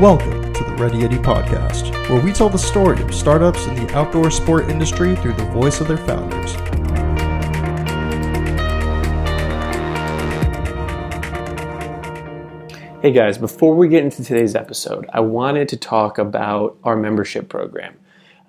Welcome to the Ready Eddie Podcast, where we tell the story of startups in the outdoor sport industry through the voice of their founders. Hey guys, before we get into today's episode, I wanted to talk about our membership program.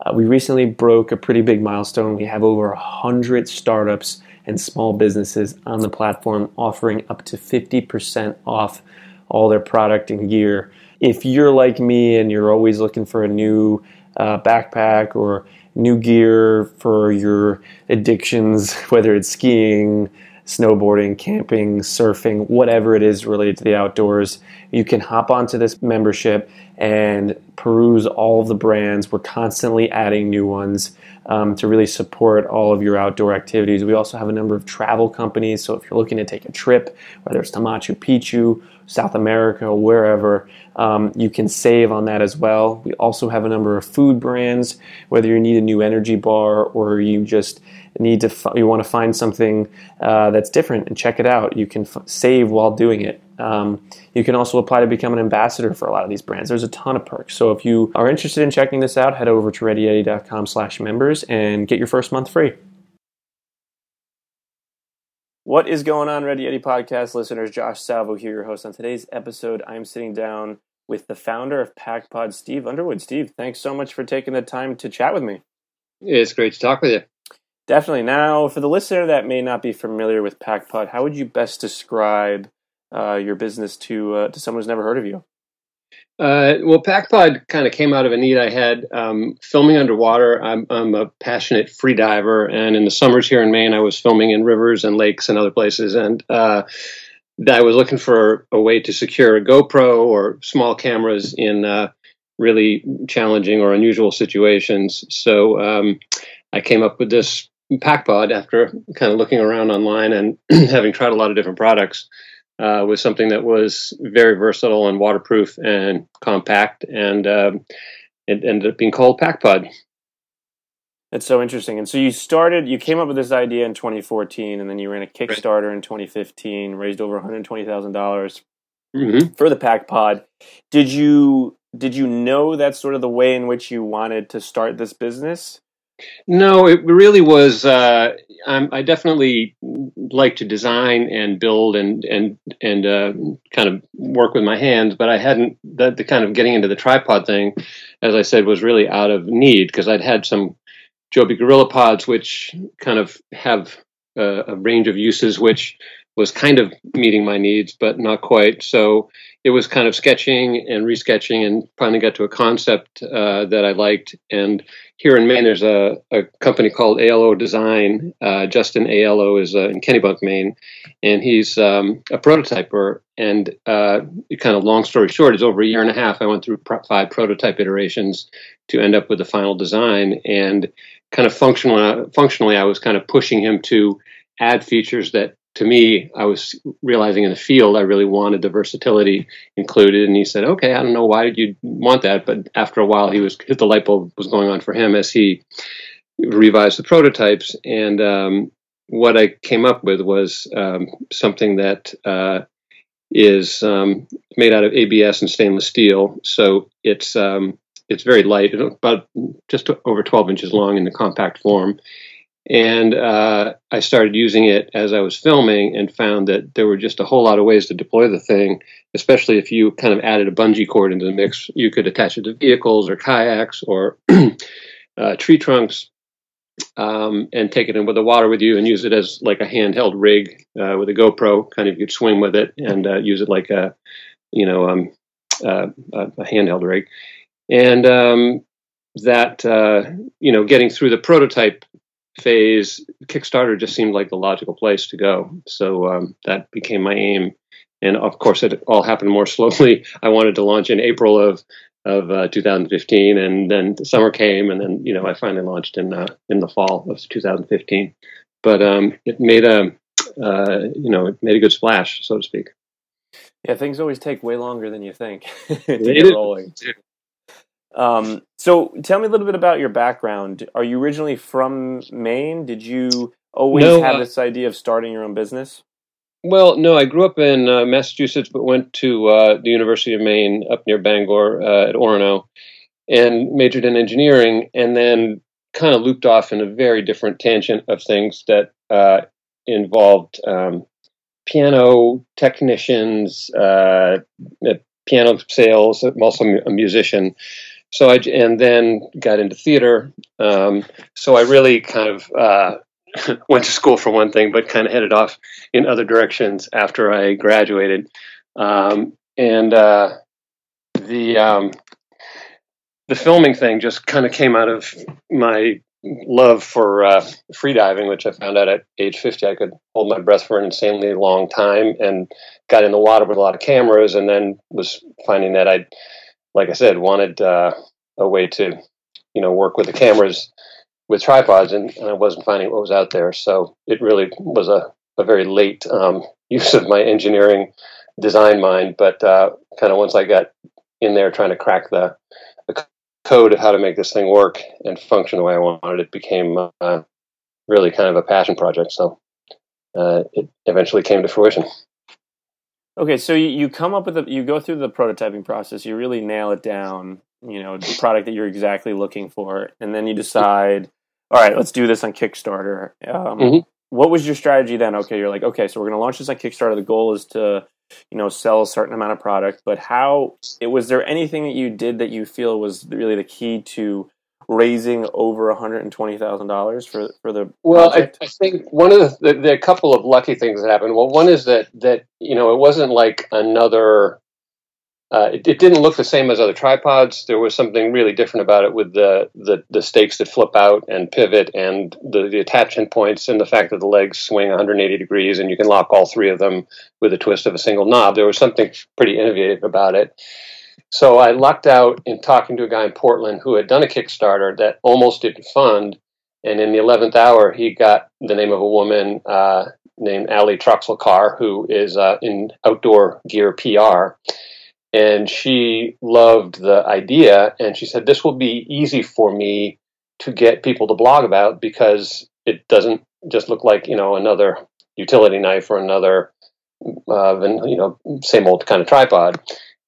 Uh, we recently broke a pretty big milestone. We have over 100 startups and small businesses on the platform offering up to 50% off all their product and gear. If you're like me and you're always looking for a new uh, backpack or new gear for your addictions, whether it's skiing, snowboarding, camping, surfing, whatever it is related to the outdoors, you can hop onto this membership and peruse all of the brands. We're constantly adding new ones um, to really support all of your outdoor activities. We also have a number of travel companies. So if you're looking to take a trip, whether it's to Machu Picchu, South America, or wherever, um, you can save on that as well. We also have a number of food brands, whether you need a new energy bar or you just need to you want to find something uh, that's different and check it out. You can f- save while doing it. Um, you can also apply to become an ambassador for a lot of these brands. There's a ton of perks. So if you are interested in checking this out, head over to readyeddie.com slash members and get your first month free. What is going on, Ready Eddie podcast listeners? Josh Salvo here, your host. On today's episode, I'm sitting down with the founder of PakPod, Steve Underwood. Steve, thanks so much for taking the time to chat with me. It's great to talk with you. Definitely. Now, for the listener that may not be familiar with PakPod, how would you best describe uh, your business to uh, to someone who's never heard of you? Uh, well, PakPod kind of came out of a need I had um, filming underwater. I'm, I'm, a passionate free diver, and in the summers here in Maine, I was filming in rivers and lakes and other places. And uh, I was looking for a way to secure a GoPro or small cameras in uh, really challenging or unusual situations. So um, I came up with this PakPod after kind of looking around online and having tried a lot of different products uh, was something that was very versatile and waterproof and compact, and um, it ended up being called PakPod. That's so interesting. And so you started, you came up with this idea in 2014, and then you ran a Kickstarter in 2015, raised over 120 thousand dollars mm-hmm. for the PakPod. Did you did you know that's sort of the way in which you wanted to start this business? No, it really was. Uh, i definitely like to design and build and and and uh, kind of work with my hands, but I hadn't the, the kind of getting into the tripod thing, as I said, was really out of need because I'd had some Joby Gorilla Pods, which kind of have a range of uses, which was kind of meeting my needs, but not quite. So it was kind of sketching and resketching, and finally got to a concept uh, that I liked. And here in Maine, there's a, a company called ALO Design. Uh, Justin ALO is uh, in Kennebunk, Maine, and he's um, a prototyper. And uh, kind of long story short, is over a year and a half. I went through pro- five prototype iterations to end up with the final design. And kind of functional, functionally, I was kind of pushing him to add features that to me, I was realizing in the field I really wanted the versatility included. And he said, "Okay, I don't know why you want that," but after a while, he was the light bulb was going on for him as he revised the prototypes. And um, what I came up with was um, something that uh, is um, made out of ABS and stainless steel, so it's um, it's very light, about just over 12 inches long in the compact form and uh, I started using it as I was filming and found that there were just a whole lot of ways to deploy the thing, especially if you kind of added a bungee cord into the mix. You could attach it to vehicles or kayaks or uh, tree trunks um, and take it in with the water with you and use it as like a handheld rig uh, with a GoPro. Kind of you could swim with it and uh, use it like a, you know, um, uh, a handheld rig. And um, that, uh, you know, getting through the prototype phase, Kickstarter just seemed like the logical place to go. So um, that became my aim. And of course, it all happened more slowly. I wanted to launch in April of of uh, 2015, and then the summer came, and then you know I finally launched in uh, in the fall of 2015. But um, it made a uh, you know it made a good splash, so to speak. Yeah, things always take way longer than you think get rolling. Um, so tell me a little bit about your background. Are you originally from Maine? Did you always no, have uh, this idea of starting your own business? well, no, I grew up in uh, Massachusetts, but went to uh, the University of Maine up near Bangor uh, at Orono, and majored in engineering, and then kind of looped off in a very different tangent of things that uh, involved um, piano technicians, uh, piano sales. I'm also a musician. So I and then got into theater. Um, so I really kind of uh, went to school for one thing, but kind of headed off in other directions after I graduated. Um, and uh, the um, the filming thing just kind of came out of my love for uh, freediving, which I found out at age 50 I could hold my breath for an insanely long time and got in the water with a lot of cameras and then was finding that I, like I said, wanted uh, a way to, you know, work with the cameras with tripods and, and, I wasn't finding what was out there. So it really was a, a very late um, use of my engineering design mind. But uh, kind of once I got in there trying to crack the, the code of how to make this thing work and function the way I wanted, it became uh, really kind of a passion project. So uh, it eventually came to fruition. Okay, so you, you come up with the, you go through the prototyping process, you really nail it down, you know, the product that you're exactly looking for, and then you decide, all right, let's do this on Kickstarter. Um, mm-hmm. What was your strategy then? Okay, you're like, okay, so we're going to launch this on Kickstarter. The goal is to you know sell a certain amount of product but how it was there anything that you did that you feel was really the key to raising over $120,000 for for the well I, I, think one of the, the, the couple of lucky things that happened well one is that that you know it wasn't like another uh, it, it, didn't look the same as other tripods. There was something really different about it with the, the, the stakes that flip out and pivot and the, the attachment points and the fact that the legs swing 180 degrees and you can lock all three of them with a twist of a single knob. There was something pretty innovative about it. So I lucked out in talking to a guy in Portland who had done a Kickstarter that almost didn't fund. And in the 11th hour, he got the name of a woman uh, named Ali Troxelcar, who is uh, in outdoor gear PR and she loved the idea. And she said this will be easy for me to get people to blog about because it doesn't just look like you know another utility knife or another uh, you know same old kind of tripod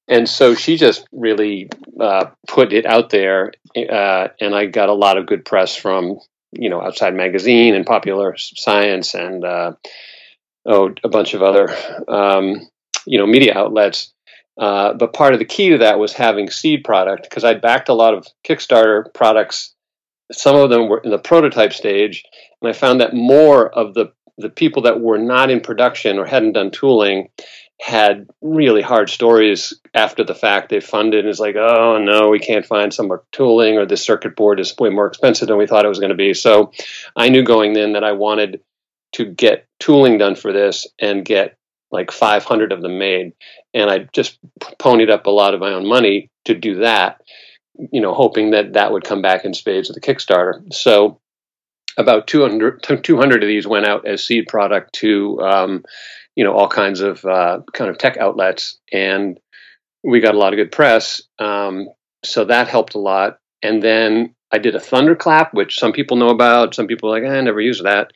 and so she just really uh, put it out there uh, and i got a lot of good press from you know outside magazine and popular science and uh, oh a bunch of other um, you know media outlets uh, but part of the key to that was having seed product because I backed a lot of Kickstarter products. Some of them were in the prototype stage, and I found that more of the the people that were not in production or hadn't done tooling had really hard stories after the fact. They funded it's like, oh no, we can't find some more tooling, or this circuit board is way more expensive than we thought it was going to be. So I knew going in that I wanted to get tooling done for this and get like 500 of them made. And I just ponied up a lot of my own money to do that, you know, hoping that that would come back in spades with the Kickstarter. So about 200, 200 of these went out as seed product to, um, you know, all kinds of uh, kind of tech outlets. And we got a lot of good press. Um, so that helped a lot. And then I did a thunderclap, which some people know about. Some people are like, eh, I never use that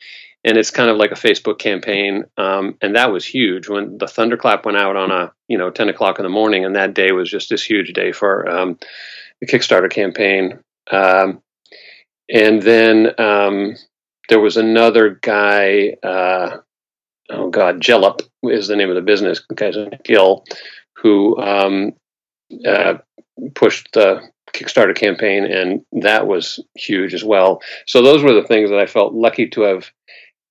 and it's kind of like a Facebook campaign. Um, and that was huge when the thunderclap went out on a you know 10 o'clock in the morning, and that day was just this huge day for um, the Kickstarter campaign. Um, and then um, there was another guy. Uh, oh God, Jellop is the name of the business. Guy's Gill, who um, uh, pushed the Kickstarter campaign, and that was huge as well. So those were the things that I felt lucky to have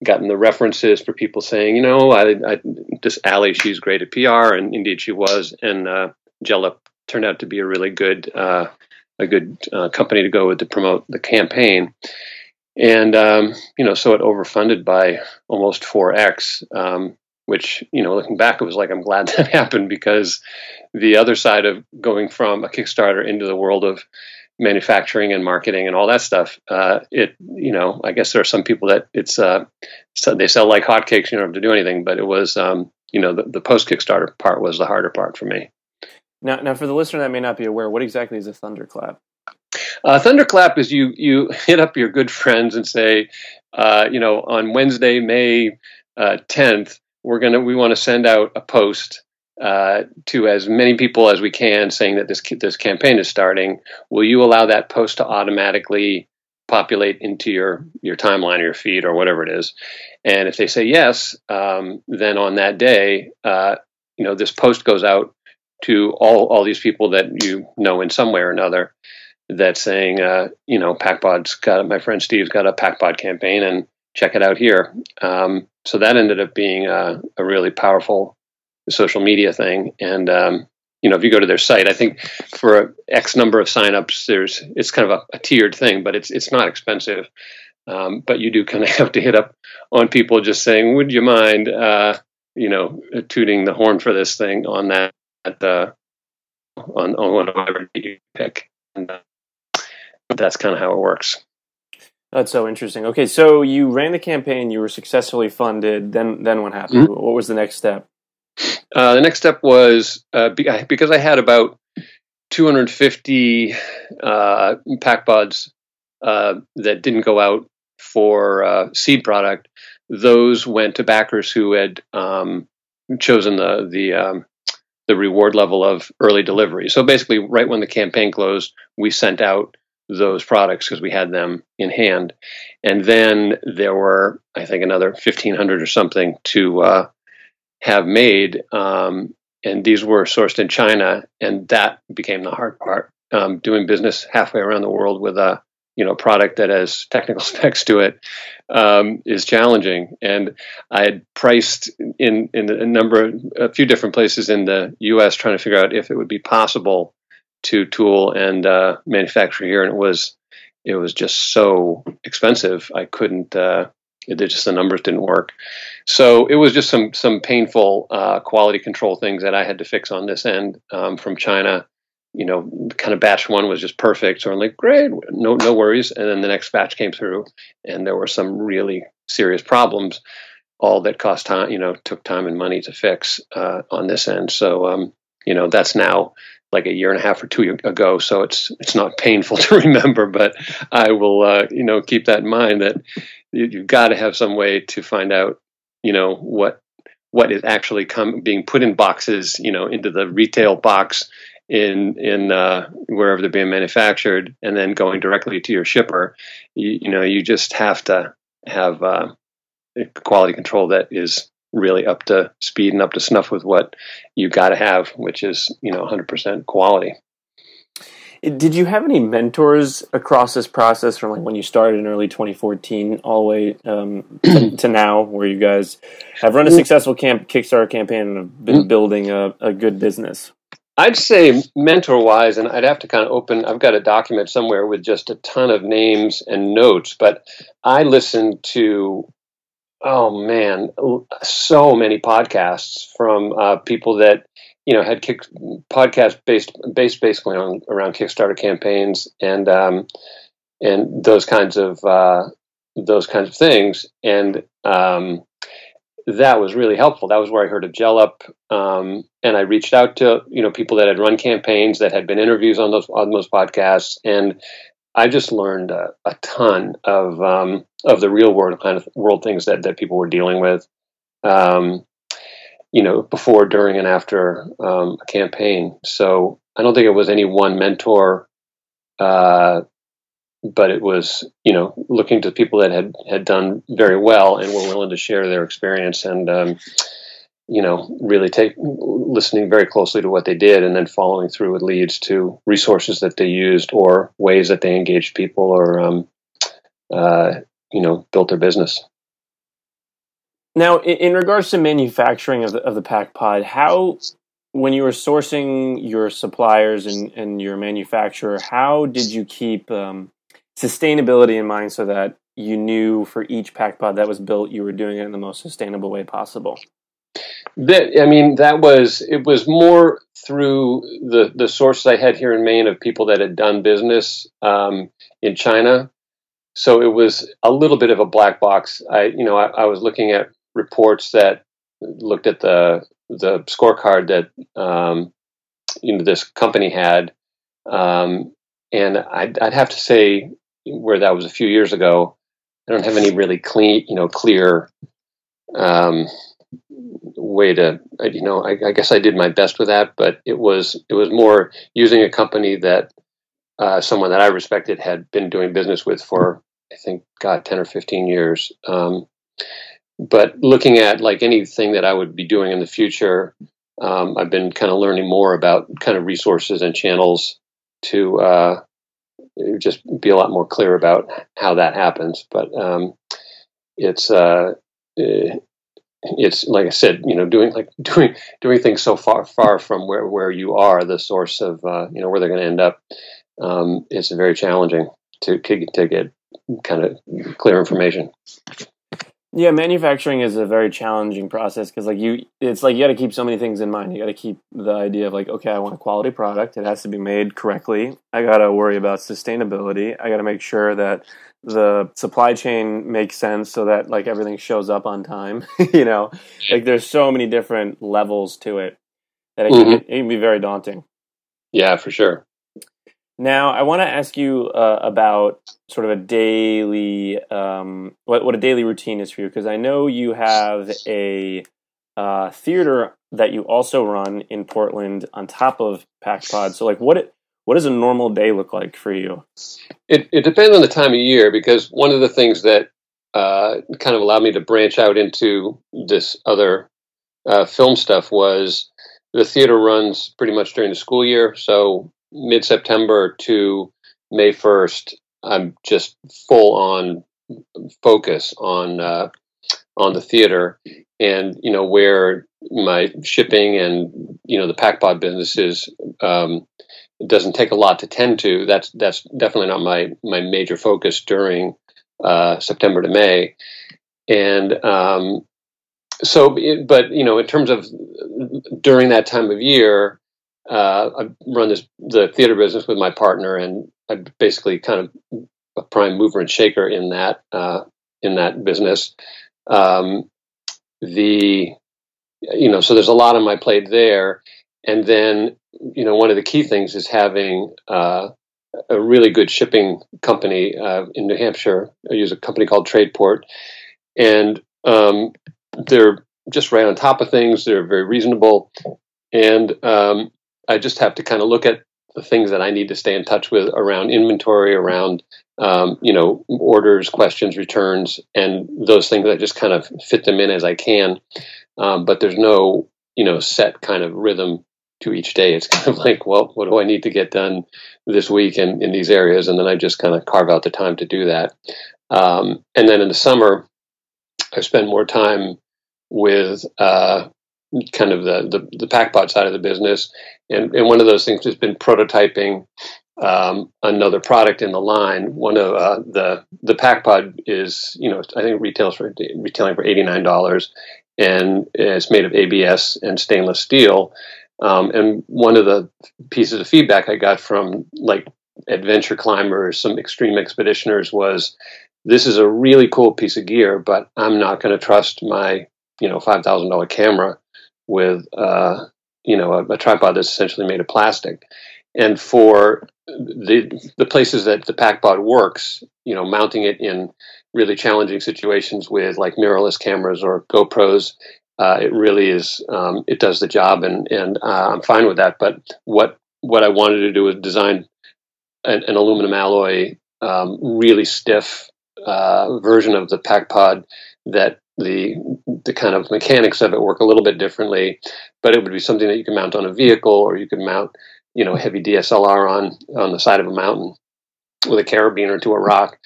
gotten the references for people saying, you know, I, I this Ali, she's great at PR, and indeed she was. And uh, Jellop turned out to be a really good uh, a good uh, company to go with to promote the campaign. And um, you know, so it overfunded by almost four x, um, which you know, looking back, it was like I'm glad that happened because the other side of going from a Kickstarter into the world of manufacturing and marketing and all that stuff. Uh, it, you know, I guess there are some people that it's, uh, they sell like hotcakes. You don't have to do anything, but it was, um, you know, the, the post Kickstarter part was the harder part for me. Now, now for the listener that may not be aware, what exactly is a thunderclap? Uh, thunderclap is you you hit up your good friends and say, uh, you know, on Wednesday, May uh, tenth, we're gonna we want to send out a post uh, to as many people as we can, saying that this this campaign is starting. Will you allow that post to automatically populate into your your timeline or your feed or whatever it is? And if they say yes, um, then on that day, uh, you know, this post goes out to all all these people that you know in some way or another. That's saying, uh, you know, PakPod's got my friend Steve's got a PakPod campaign, and check it out here. Um, so that ended up being a, a really powerful social media thing. And um, you know, if you go to their site, I think for X number of signups, there's it's kind of a, a tiered thing, but it's it's not expensive. Um, but you do kind of have to hit up on people just saying, "Would you mind, uh, you know, tooting the horn for this thing on that uh, on on whatever you pick?" And uh, that's kind of how it works. That's so interesting. Okay, so you ran the campaign, you were successfully funded. Then, then what happened? Mm-hmm. What was the next step? Uh, the next step was uh, because I had about 250 uh, PakPods uh, that didn't go out for uh, seed product. Those went to backers who had um, chosen the the um, the reward level of early delivery. So basically, right when the campaign closed, we sent out those products because we had them in hand, and then there were I think another 1,500 or something to uh, have made, um, and these were sourced in China, and that became the hard part. Um, doing business halfway around the world with a you know product that has technical specs to it um, is challenging. And I had priced in in a number, of a few different places in the U.S. trying to figure out if it would be possible to tool and uh, manufacture here, and it was it was just so expensive. I couldn't. Uh, it just the numbers didn't work. So it was just some some painful uh, quality control things that I had to fix on this end um, from China. You know, kind of batch one was just perfect. So I'm like, great, no no worries. And then the next batch came through, and there were some really serious problems, all that cost time. You know, took time and money to fix uh, on this end. So um, you know, that's now like a year and a half or two ago, so it's it's not painful to remember. But I will, uh, you know, keep that in mind that you, have got to have some way to find out, you know, what what is actually come being put in boxes, you know, into the retail box in in uh, wherever they're being manufactured, and then going directly to your shipper. You, you know, you just have to have uh, quality control that is really up to speed and up to snuff with what you got to have, which is you know 100% quality. Did you have any mentors across this process from like when you started in early 2014 all the way um, to, now, where you guys have run a successful camp Kickstarter campaign and have been building a, a good business? I'd say mentor wise, and I'd have to kind of open. I've got a document somewhere with just a ton of names and notes, but I listened to oh man, so many podcasts from uh, people that you know had kick podcast based based basically on around Kickstarter campaigns and um, and those kinds of uh, those kinds of things, and um, that was really helpful. That was where I heard of Jellop, um, and I reached out to you know people that had run campaigns that had been interviews on those on those podcasts, and I just learned a, a ton of um, of the real world kind of world things that, that people were dealing with, um, you know, before, during, and after um, a campaign. So I don't think it was any one mentor, uh, but it was you know looking to people that had had done very well and were willing to share their experience and um, you know, really take listening very closely to what they did and then following through with leads to resources that they used or ways that they engaged people or, um, uh, you know, built their business. Now, in, regards to manufacturing of the, of the PakPod, how, when you were sourcing your suppliers and, and your manufacturer, how did you keep um, sustainability in mind so that you knew for each PakPod that was built, you were doing it in the most sustainable way possible? That I mean, that was it was more through the the sources I had here in Maine of people that had done business um, in China. So it was a little bit of a black box. I you know I, I was looking at reports that looked at the the scorecard that um, you know this company had, um, and I'd, I'd have to say where that was a few years ago. I don't have any really clean, you know, clear um, way to you know I, I, guess I did my best with that, but it was it was more using a company that uh, someone that I respected had been doing business with for I think God ten or fifteen years. Um, but looking at like anything that I would be doing in the future, um, I've been kind of learning more about kind of resources and channels to uh, just be a lot more clear about how that happens. But um, it's uh, eh, it's like I said, you know, doing like doing doing things so far far from where where you are, the source of uh, you know where they're going to end up. Um, very challenging to to get kind of clear information. Yeah, manufacturing is a very challenging process because like you it's like you got to keep so many things in mind. You got to keep the idea of like okay, I want a quality product. It has to be made correctly. I got to worry about sustainability. I got to make sure that the supply chain makes sense so that like everything shows up on time, you know. Like there's so many different levels to it that it, mm-hmm. can, it can be very daunting. Yeah, for sure. Now, I want to ask you uh, about sort of a daily, um, what, what a daily routine is for you, because I know you have a uh, theater that you also run in Portland on top of PakPod. So, like, what what does a normal day look like for you? It, it depends on the time of year, because one of the things that uh, kind of allowed me to branch out into this other uh, film stuff was the theater runs pretty much during the school year. So mid September to May 1st, I'm just full on focus on uh, on the theater, and you know where my shipping and you know the PakPod business is. Um, it doesn't take a lot to tend to. That's that's definitely not my my major focus during uh, September to May, and um, so. But you know, in terms of during that time of year, uh, I run this the theater business with my partner, and I'm basically kind of a prime mover and shaker in that uh, in that business. Um, the you know, so there's a lot on my plate there, and then you know, one of the key things is having uh, a really good shipping company uh, in New Hampshire. I use a company called Tradeport, and um, they're just right on top of things. They're very reasonable, and um, I just have to kind of look at the things that I need to stay in touch with around inventory, around um, you know orders, questions, returns, and those things. I just kind of fit them in as I can, um, but there's no you know set kind of rhythm to each day. It's kind of like, well, what do I need to get done this week in, in these areas, and then I just kind of carve out the time to do that. Um, and then in the summer, I spend more time with uh, kind of the, the, the side of the business. And, and one of those things has been prototyping um, another product in the line. One of uh, the the PakPod is you know I think retails for retailing for eighty nine dollars, and it's made of ABS and stainless steel. Um, and one of the pieces of feedback I got from like adventure climbers, some extreme expeditioners was, this is a really cool piece of gear, but I'm not going to trust my you know five thousand dollar camera with uh, you know a, a, tripod that's essentially made of plastic. And for the the places that the PakPod works, you know, mounting it in really challenging situations with like mirrorless cameras or GoPros, uh, it really is um, it does the job, and and uh, I'm fine with that. But what what I wanted to do was design an, an aluminum alloy, um, really stiff uh, version of the PakPod that the the kind of mechanics of it work a little bit differently, but it would be something that you can mount on a vehicle or you could mount, you know, heavy DSLR on on the side of a mountain with a carabiner to a rock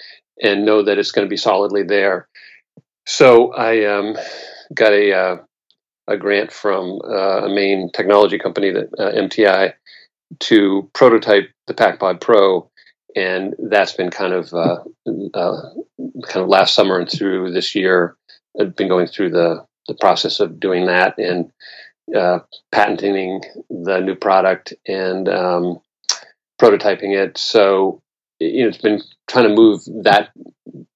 and know that it's going to be solidly there. So I um, got a uh, a grant from uh, a Maine technology company that uh, MTI to prototype the PakPod Pro, and that's been kind of uh, uh, kind of last summer and through this year I've been going through the, the process of doing that and uh, patenting the new product and um, prototyping it. So you know, it's been trying to move that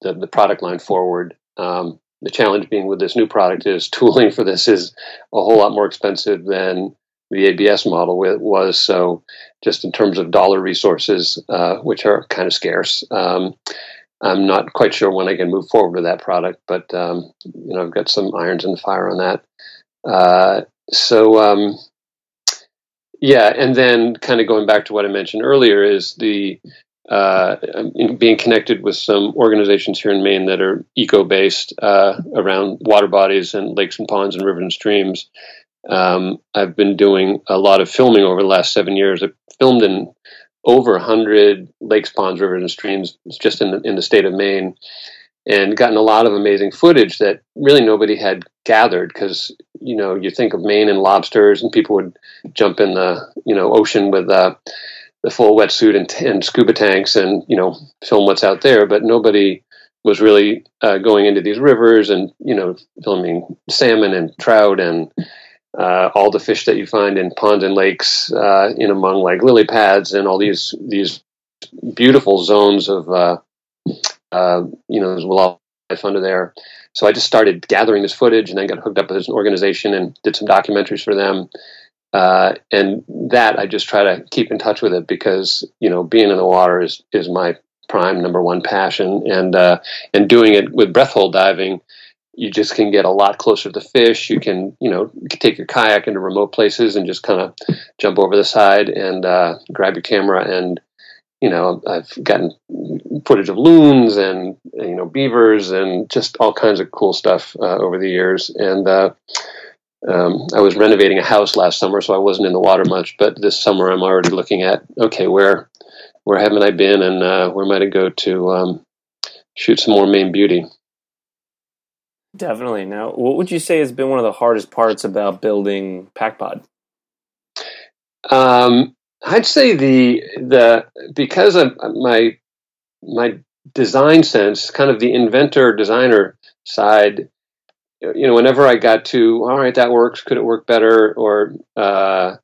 the, the product line forward. Um, the challenge being with this new product is tooling for this is a whole lot more expensive than the ABS model was. So just in terms of dollar resources, uh, which are kind of scarce, um, I'm not quite sure when I can move forward with that product, but um, you know I've got some irons in the fire on that. Uh, so um, yeah, and then kind of going back to what I mentioned earlier is the uh, being connected with some organizations here in Maine that are eco-based uh, around water bodies and lakes and ponds and rivers and streams. Um, I've been doing a lot of filming over the last seven years. I've filmed in over 100 lakes, ponds, rivers, and streams just in the, in the state of Maine and gotten a lot of amazing footage that really nobody had gathered because you know you think of Maine and lobsters and people would jump in the you know ocean with uh, the full wetsuit and, and, scuba tanks and you know film what's out there but nobody was really uh, going into these rivers and you know filming salmon and trout and uh, all the fish that you find in ponds and lakes uh, in among like lily pads and all these these beautiful zones of uh, uh, you know there's wildlife under there. So I just started gathering this footage and then got hooked up with an organization and did some documentaries for them. Uh, and that I just try to keep in touch with it because you know being in the water is is my prime number one passion and uh, and doing it with breath hold diving you just can get a lot closer to the fish. You can, you know, take your kayak into remote places and just kind of jump over the side and uh, grab your camera. And, you know, I've gotten footage of loons and, you know, beavers and just all kinds of cool stuff uh, over the years. And uh, um, I was renovating a house last summer, so I wasn't in the water much. But this summer, I'm already looking at, okay, where where haven't I been and uh, where might I go to um, shoot some more Maine beauty? Definitely. Now, what would you say has been one of the hardest parts about building PakPod? Um, I'd say the the because of my my design sense, kind of the inventor designer side. You know, whenever I got to, all right, that works. Could it work better? Or uh,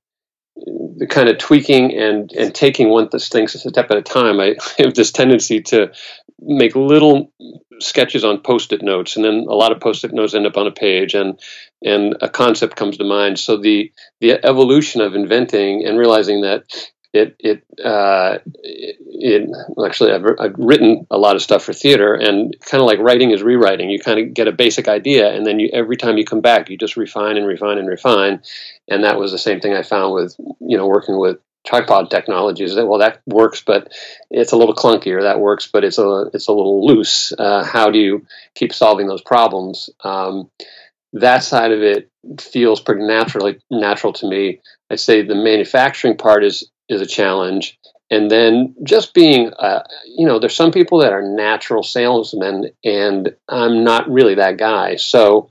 the kind of tweaking and and taking one thing a step at a time. I have this tendency to make little sketches on post-it notes, and then a lot of post-it notes end up on a page, and and a concept comes to mind. So the the evolution of inventing and realizing that it it uh, it, it actually I've, I've, written a lot of stuff for theater and kind of like writing is rewriting you kind of get a basic idea and then you every time you come back you just refine and refine and refine and that was the same thing I found with you know working with tripod technologies that well that works but it's a little clunky or that works but it's a it's a little loose. Uh, how do you keep solving those problems? Um, that side of it feels pretty naturally natural to me. I'd say the manufacturing part is is a challenge. And then just being, uh, you know, there's some people that are natural salesmen, and I'm not really that guy. So,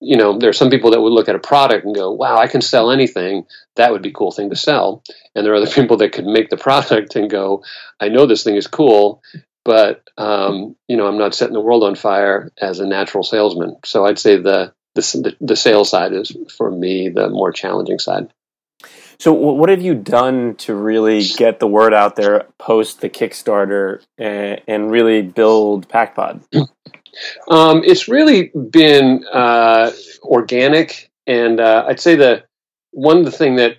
you know, there are some people that would look at a product and go, wow, I can sell anything. That would be a cool thing to sell. And there are other people that could make the product and go, I know this thing is cool, but, um, you know, I'm not setting the world on fire as a natural salesman. So I'd say the, the, the sales side is, for me, the more challenging side. So, what have you done to really get the word out there post the Kickstarter and, and really build PakPod? Um, it's really been uh, organic, and uh, I'd say the one the thing that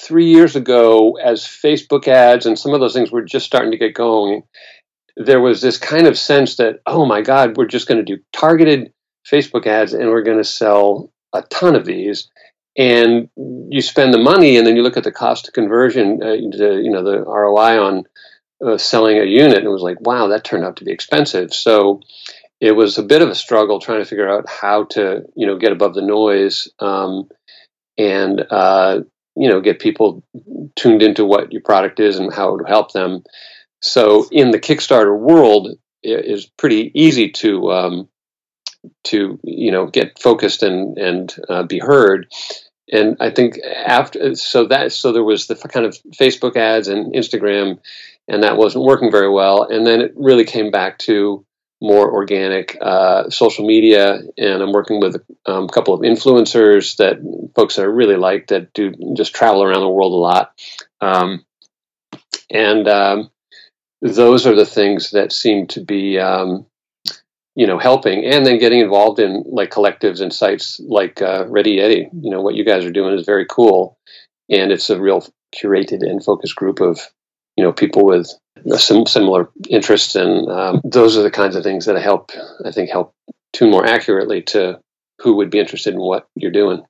three years ago, as Facebook ads and some of those things were just starting to get going, there was this kind of sense that oh my God, we're just going to do targeted Facebook ads and we're going to sell a ton of these. And you spend the money and then you look at the cost of conversion uh, the, you know the roi on uh, selling a unit and it was like wow that turned out to be expensive. So it was a bit of a struggle trying to figure out how to you know get above the noise um, and uh, you know get people tuned into what your product is and how it would help them so in the kickstarter world it is pretty easy to um, to you know get focused and and uh, be heard and I think after so that so there was the kind of Facebook ads and Instagram, and that wasn't working very well. And then it really came back to more organic uh, social media, and I'm working with um, a couple of influencers that folks that I really like that do just travel around the world a lot, um, and um, those are the things that seem to be um, you know helping and then getting involved in like collectives and sites like uh, ready yeti you know what you guys are doing is very cool and it's a real curated and focused group of you know people with some similar interests and um, those are the kinds of things that help i think help tune more accurately to who would be interested in what you're doing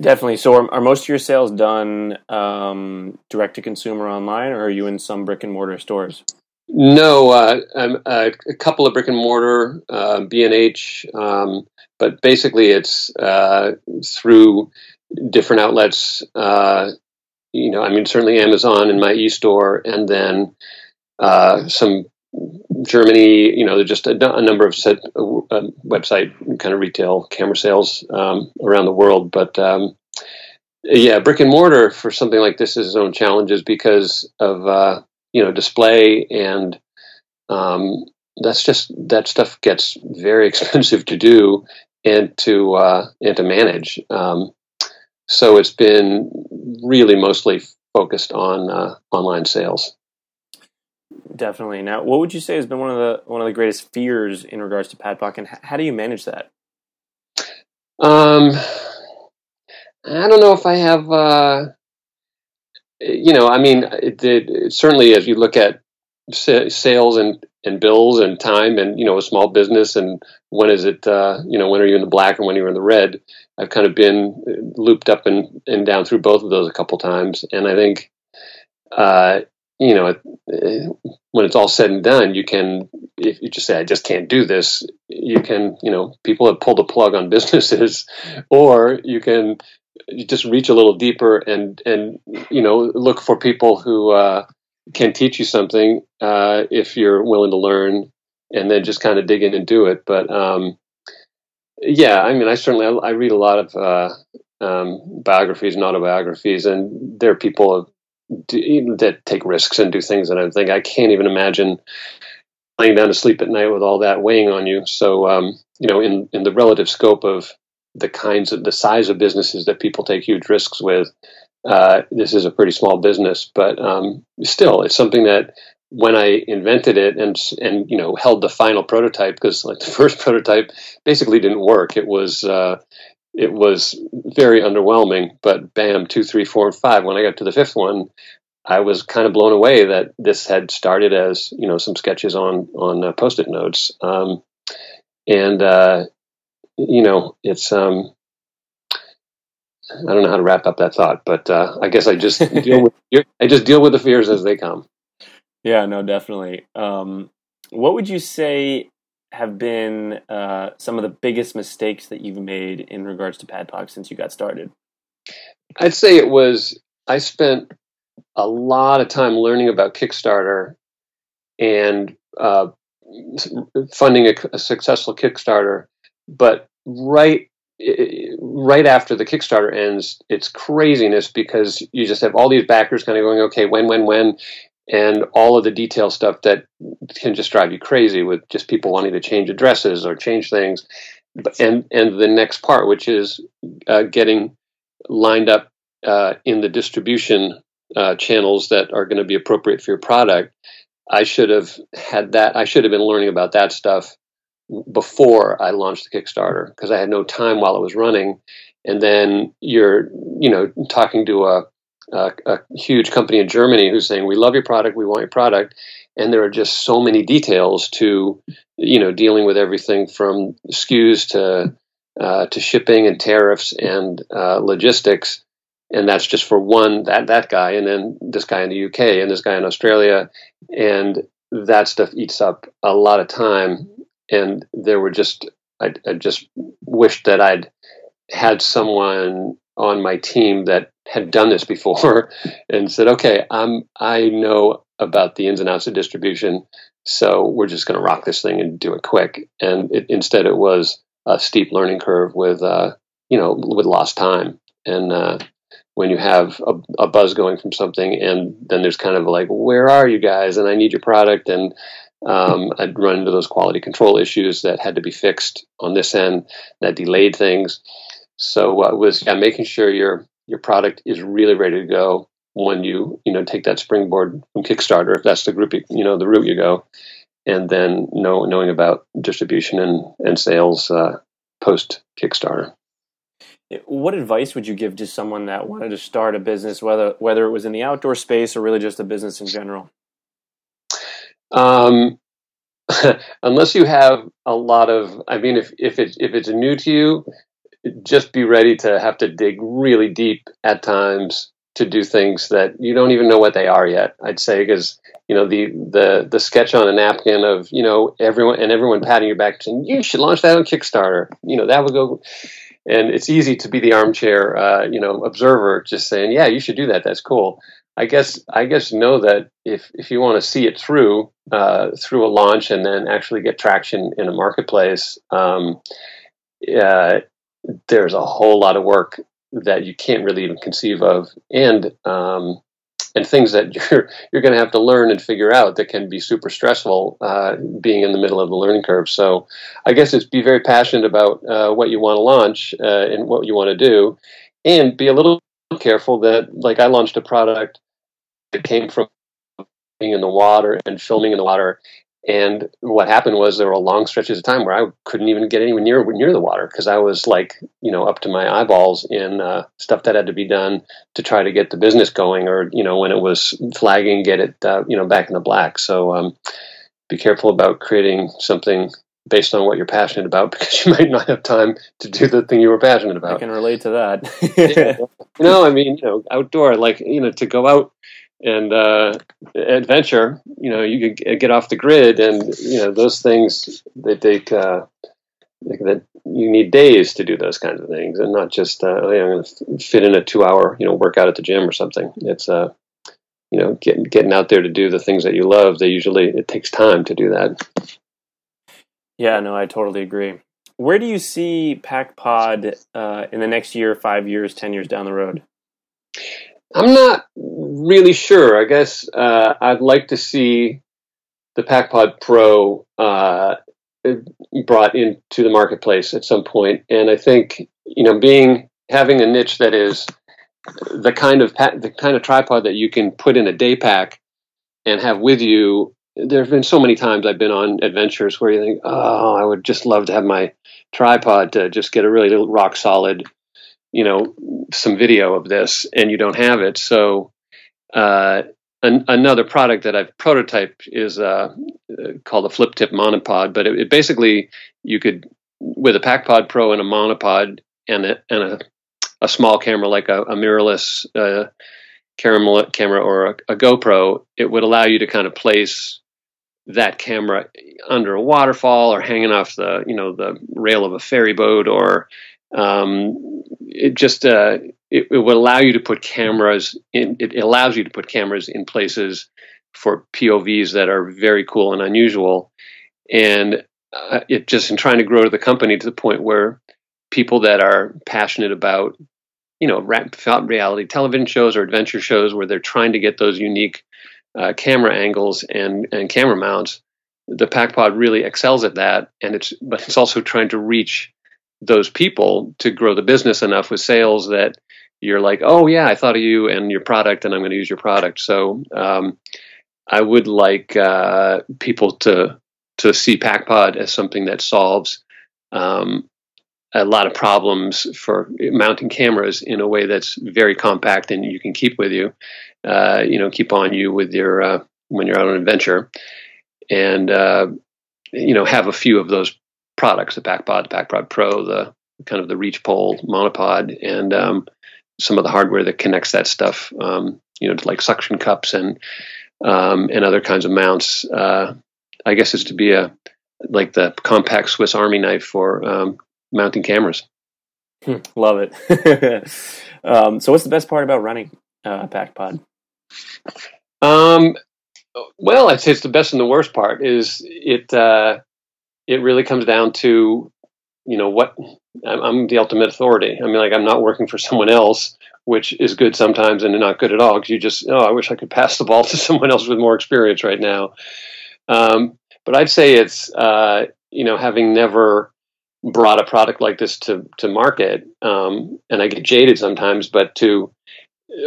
Definitely. So, are, are most of your sales done um, direct to consumer online, or are you in some brick and mortar stores? No, uh, uh, a couple of brick and mortar, uh, B and H, um, but basically it's uh, through different outlets. Uh, you know, I mean, certainly Amazon and my e-store, and then uh, some Germany. You know, just a, a number of set, website kind of retail camera sales um, around the world, but. Um, yeah, brick and mortar for something like this is its own challenges because of uh, you know display and um, that's just that stuff gets very expensive to do and to uh, and to manage. Um, so it's been really mostly focused on uh, online sales. Definitely. Now, what would you say has been one of the one of the greatest fears in regards to PakPod, and how do you manage that? Um, I don't know if I have. Uh, you know, I mean, it, it, certainly as you look at sales and, and bills and time and, you know, a small business and when is it, uh, you know, when are you in the black and when are you in the red? I've kind of been looped up and, and down through both of those a couple times. And I think, uh, you know, when it's all said and done, you can, if you just say, I just can't do this, you can, you know, people have pulled a plug on businesses, or you can just reach a little deeper and and you know look for people who uh, can teach you something uh, if you're willing to learn and then just kind of dig in and do it but um, yeah i mean i certainly i, read a lot of uh, um, biographies and autobiographies and there are people do, that take risks and do things that i think i can't even imagine laying down to sleep at night with all that weighing on you so um, you know in in the relative scope of the kinds of the size of businesses that people take huge risks with. Uh, this is a pretty small business, but um, still, it's something that when I invented it and and you know held the final prototype because like the first prototype basically didn't work. It was uh, it was very underwhelming. But bam, two, three, four, and five. When I got to the fifth one, I was kind of blown away that this had started as you know some sketches on on uh, post-it notes. Um, and uh, you know, it's um, I don't know how to wrap up that thought, but uh, I guess I just deal with I just deal with the fears as they come. Yeah, no, definitely. Um, what would you say have been uh, some of the biggest mistakes that you've made in regards to PakPod since you got started? I'd say it was I spent a lot of time learning about Kickstarter and uh, funding a, a successful Kickstarter, but right right after the Kickstarter ends, it's craziness because you just have all these backers kind of going, okay, when, when, when, and all of the detail stuff that can just drive you crazy with just people wanting to change addresses or change things. And and the next part, which is uh, getting lined up uh, in the distribution uh, channels that are going to be appropriate for your product. I should have had that. I should have been learning about that stuff before I launched the Kickstarter because I had no time while it was running. And then you're, you know, talking to a, a, a, huge company in Germany who's saying, "We love your product, we want your product," and there are just so many details to, you know, dealing with everything from SKUs to uh, to shipping and tariffs and uh, logistics. And that's just for one that that guy, and then this guy in the UK, and this guy in Australia, and that stuff eats up a lot of time. And there were just I, I just wished that I'd had someone on my team that had done this before and said, "Okay, I'm I know about the ins and outs of distribution, so we're just going to rock this thing and do it quick." And it, instead, it was a steep learning curve with uh, you know with lost time. And uh, when you have a, a, buzz going from something, and then there's kind of like, "Where are you guys?" and I need your product, and um, I'd run into those quality control issues that had to be fixed on this end that delayed things. So uh, was yeah, making sure your your product is really ready to go when you you know take that springboard from Kickstarter if that's the group you, you know the route you go, and then know, knowing about distribution and and sales uh, post Kickstarter. What advice would you give to someone that wanted to start a business, whether whether it was in the outdoor space or really just a business in general? Um, unless you have a lot of, I mean, if if it's if it's new to you, just be ready to have to dig really deep at times to do things that you don't even know what they are yet. I'd say because you know the the the sketch on a napkin of you know everyone and everyone patting your back saying you should launch that on Kickstarter. You know that would go. And it's easy to be the armchair, uh, you know, observer, just saying, "Yeah, you should do that. That's cool." I guess I guess know that if if you want to see it through uh, through a launch and then actually get traction in a marketplace, um, uh, there's a whole lot of work that you can't really even conceive of, and um, and things that you're you're going to have to learn and figure out that can be super stressful uh, being in the middle of the learning curve. So I guess it's be very passionate about uh, what you want to launch uh, and what you want to do, and be a little careful that like I launched a product that came from being in the water and filming in the water and what happened was there were long stretches of time where I couldn't even get anywhere near near the water because I was like, you know, up to my eyeballs in uh, stuff that had to be done to try to get the business going, or you know, when it was flagging, get it, uh, you know, back in the black. So um, be careful about creating something based on what you're passionate about because you might not have time to do the thing you were passionate about. I can relate to that. yeah. No, I mean, you know, outdoor, like you know, to go out and uh, adventure. You know, you could get off the grid, and you know those things they take. Uh, that you need days to do those kinds of things, and not just uh, oh, I'm going to fit in a two-hour you know workout at the gym or something. It's uh, you know getting getting out there to do the things that you love. They usually it takes time to do that. Yeah, no, I totally agree. Where do you see PakPod uh, in the next year, five years, ten years down the road? I'm not really sure. I guess uh, I'd like to see the PakPod Pro uh, brought into the marketplace at some point, and I think you know, being having a niche that is the kind of the kind of tripod that you can put in a day pack and have with you. There have been so many times I've been on adventures where you think, "Oh, I would just love to have my tripod to just get a really rock solid you know some video of this and you don't have it. So uh, an, another product that I've prototyped is uh, called a flip tip monopod but it, it, basically you could with a PakPod Pro and a monopod and a, and a, a small camera like a, a mirrorless uh, camera, camera or a, a GoPro it would allow you to kind of place that camera under a waterfall or hanging off the you know the rail of a ferry boat or um, it just uh, it, it would allow you to put cameras in. It allows you to put cameras in places for POVs that are very cool and unusual, and uh, it just in trying to grow the company to the point where people that are passionate about you know reality television shows or adventure shows where they're trying to get those unique uh, camera angles and and camera mounts the PakPod really excels at that and it's but it's also trying to reach those people to grow the business enough with sales that you're like, oh yeah, I thought of you and your product, and I'm going to use your product. So um, I would like uh, people to to see PakPod as something that solves um, a lot of problems for mounting cameras in a way that's very compact and you can keep with you. Uh, you know, keep on you with your uh, when you're out on an adventure, and uh, you know have a few of those products, the PakPod, the PakPod Pro, the kind of the reach pole monopod, and um, some of the hardware that connects that stuff, um, you know, to like suction cups and um, and other kinds of mounts. Uh, I guess is to be a like the compact Swiss Army knife for um, mounting cameras. Hmm, love it. Um, so, what's the best part about running uh, PakPod? Um, well, I'd say it's the best and the worst part. Is it? Uh, it really comes down to you know what I'm, the ultimate authority. I mean, like I'm not working for someone else, which is good sometimes and not good at all because you just oh, I wish I could pass the ball to someone else with more experience right now. Um, but I'd say it's uh, you know having never brought a product like this to to market, um, and I get jaded sometimes, but to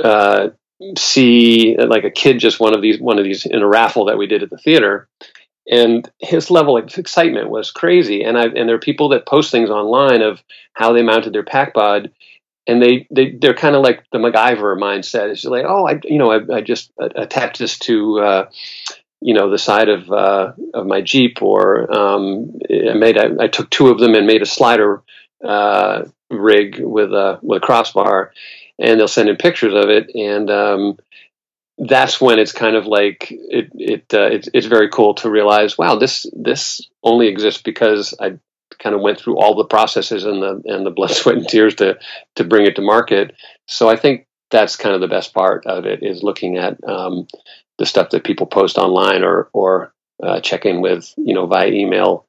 uh, see like a kid just one of these one of these in a raffle that we did at the theater and his level of excitement was crazy. And I and there are people that post things online of how they mounted their PakPod, and they they they're kind of like the MacGyver mindset. It's like, oh, I you know I, I just attached this to. Uh, you know the side of uh, of my Jeep, or um, I made I, I, took two of them and made a slider uh, rig with a with a crossbar, and they'll send in pictures of it, and um, that's when it's kind of like it it, uh, it it's very cool to realize, wow, this this only exists because I kind of went through all the processes and the and the blood, sweat, and tears to to bring it to market. So I think that's kind of the best part of it is looking at um, the stuff that people post online or or uh, check in with you know via email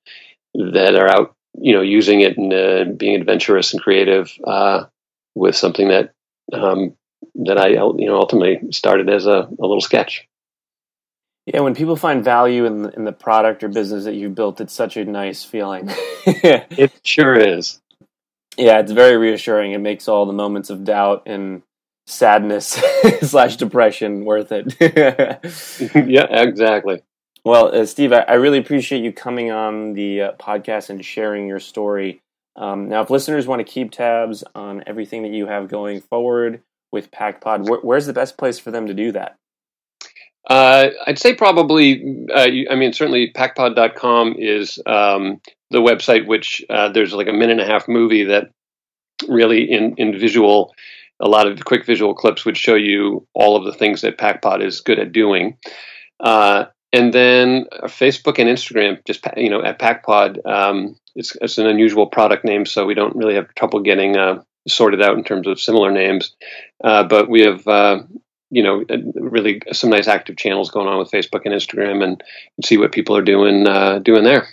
that are out you know using it and uh, being adventurous and creative uh, with something that um, that I you know ultimately started as a, a little sketch. Yeah, when people find value in the, in the product or business that you built, it's such a nice feeling. it sure is. Yeah, it's very reassuring. It makes all the moments of doubt and sadness slash depression worth it. yeah, exactly. Well, uh, Steve, I, I, really appreciate you coming on the uh, podcast and sharing your story. Um, now, if listeners want to keep tabs on everything that you have going forward with PakPod, wh- where's the best place for them to do that? Uh, I'd say probably, uh, I mean, certainly pakpod.com is um, the website, which uh, there's like a minute and a half movie that really in, in visual, a lot of quick visual clips would show you all of the things that PakPod is good at doing. Uh, and then Facebook and Instagram, just, you know, at PakPod, um, it's, it's an unusual product name, so we don't really have trouble getting uh, sorted out in terms of similar names. Uh, but we have you know, really some nice active channels going on with Facebook and Instagram, and see what people are doing uh, doing there.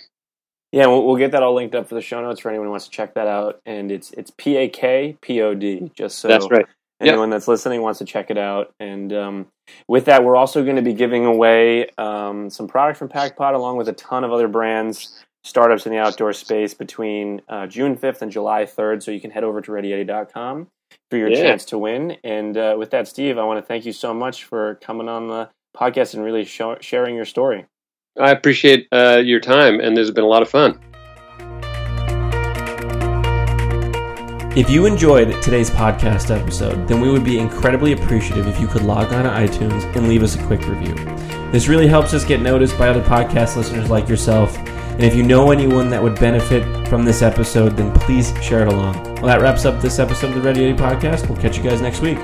Yeah, we'll, we'll, get that all linked up for the show notes for anyone who wants to check that out. And it's it's P A K P O D, just so that's right. Anyone yep. that's listening wants to check it out. And um, with that, we're also going to be giving away um, some product from PakPod along with a ton of other brands, startups in the outdoor space between uh, June 5th and July 3rd. So you can head over to ReadyEddy.com for your yeah. chance to win. And uh, with that, Steve, I want to thank you so much for coming on the podcast and really show, sharing your story. I appreciate uh, your time, and this has been a lot of fun. If you enjoyed today's podcast episode, then we would be incredibly appreciative if you could log on to iTunes and leave us a quick review. This really helps us get noticed by other podcast listeners like yourself. And if you know anyone that would benefit from this episode, then please share it along. Well, that wraps up this episode of the Ready Eddie podcast. We'll catch you guys next week.